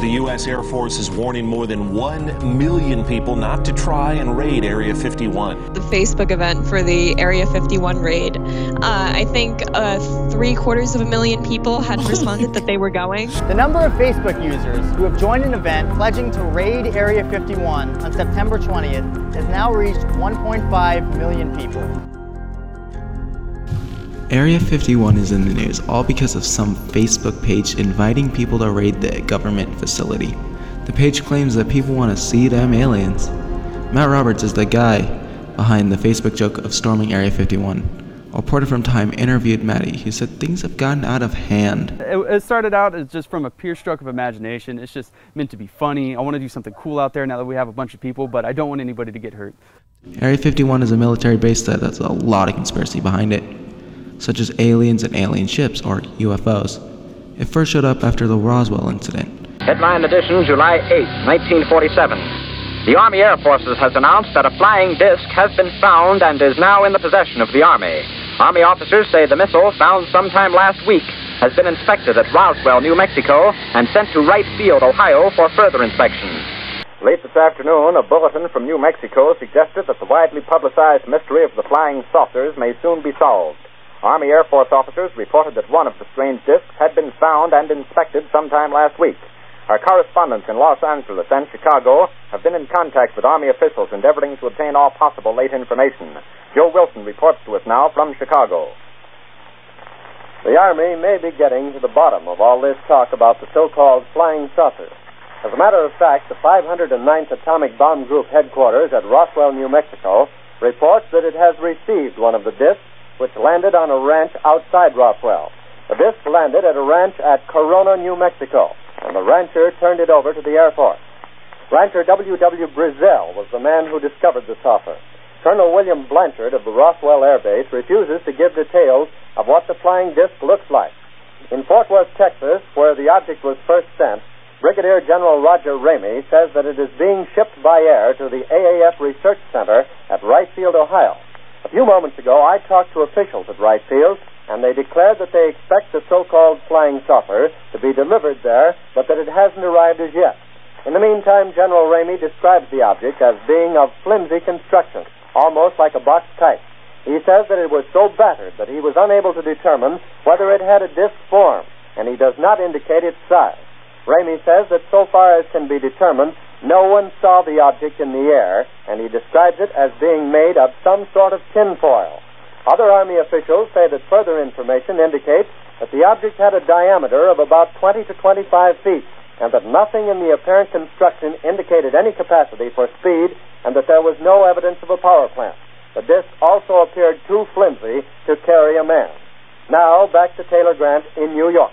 The U.S. Air Force is warning more than 1 million people not to try and raid Area 51. The Facebook event for the Area 51 raid, uh, I think uh, three quarters of a million people had responded that they were going. The number of Facebook users who have joined an event pledging to raid Area 51 on September 20th has now reached 1.5 million people. Area 51 is in the news all because of some Facebook page inviting people to raid the government facility. The page claims that people want to see them aliens. Matt Roberts is the guy behind the Facebook joke of storming Area 51. A reporter from Time interviewed Matty. He said things have gotten out of hand. It, it started out as just from a pure stroke of imagination. It's just meant to be funny. I want to do something cool out there now that we have a bunch of people, but I don't want anybody to get hurt. Area 51 is a military base that has a lot of conspiracy behind it such as aliens and alien ships, or UFOs. It first showed up after the Roswell incident. Headline edition, July 8, 1947. The Army Air Forces has announced that a flying disc has been found and is now in the possession of the Army. Army officers say the missile, found sometime last week, has been inspected at Roswell, New Mexico, and sent to Wright Field, Ohio, for further inspection. Late this afternoon, a bulletin from New Mexico suggested that the widely publicized mystery of the flying saucers may soon be solved. Army Air Force officers reported that one of the strange discs had been found and inspected sometime last week. Our correspondents in Los Angeles and Chicago have been in contact with Army officials endeavoring to obtain all possible late information. Joe Wilson reports to us now from Chicago. The Army may be getting to the bottom of all this talk about the so-called flying saucer. As a matter of fact, the 509th Atomic Bomb Group headquarters at Roswell, New Mexico, reports that it has received one of the discs which landed on a ranch outside Roswell. The disc landed at a ranch at Corona, New Mexico, and the rancher turned it over to the Air Force. Rancher W. W. Brazel was the man who discovered the saucer. Colonel William Blanchard of the Roswell Air Base refuses to give details of what the flying disc looks like. In Fort Worth, Texas, where the object was first sent, Brigadier General Roger Ramey says that it is being shipped by air to the AAF Research Center at Wright Field, Ohio. A few moments ago, I talked to officials at Wright Field, and they declared that they expect the so-called flying saucer to be delivered there, but that it hasn't arrived as yet. In the meantime, General Ramey describes the object as being of flimsy construction, almost like a box kite. He says that it was so battered that he was unable to determine whether it had a disc form, and he does not indicate its size. Ramey says that so far as can be determined, no one saw the object in the air, and he describes it as being made of some sort of tinfoil. Other Army officials say that further information indicates that the object had a diameter of about 20 to 25 feet, and that nothing in the apparent construction indicated any capacity for speed, and that there was no evidence of a power plant. The disc also appeared too flimsy to carry a man. Now, back to Taylor Grant in New York.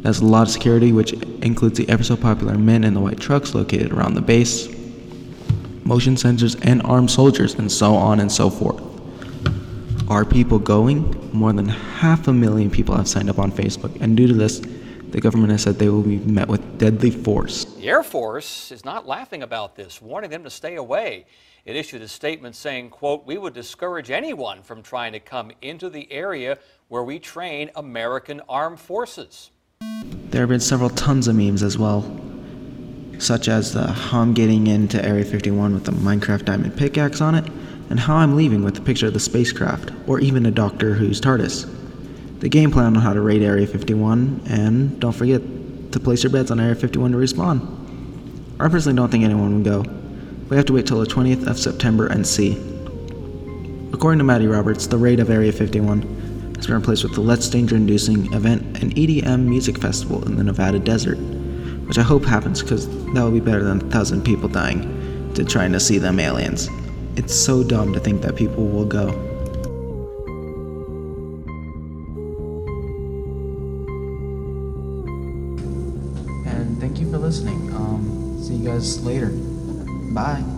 There's a lot of security, which includes the ever so popular men in the white trucks located around the base, motion sensors, and armed soldiers, and so on and so forth. Are people going? More than half a million people have signed up on Facebook, and due to this, the government has said they will be met with deadly force. The Air Force is not laughing about this, warning them to stay away. It issued a statement saying, quote, we would discourage anyone from trying to come into the area where we train American armed forces. There have been several tons of memes as well, such as the how I'm getting into Area 51 with the Minecraft diamond pickaxe on it, and how I'm leaving with a picture of the spacecraft, or even a Doctor Who's TARDIS. The game plan on how to raid Area 51, and don't forget to place your bets on Area 51 to respawn. I personally don't think anyone will go. We have to wait till the 20th of September and see. According to Matty Roberts, the raid of Area 51 has been replaced with the Let's Danger Inducing event an EDM music festival in the Nevada desert, which I hope happens because that will be better than a thousand people dying to trying to see them aliens. It's so dumb to think that people will go. And thank you for listening. Um, see you guys later. Bye.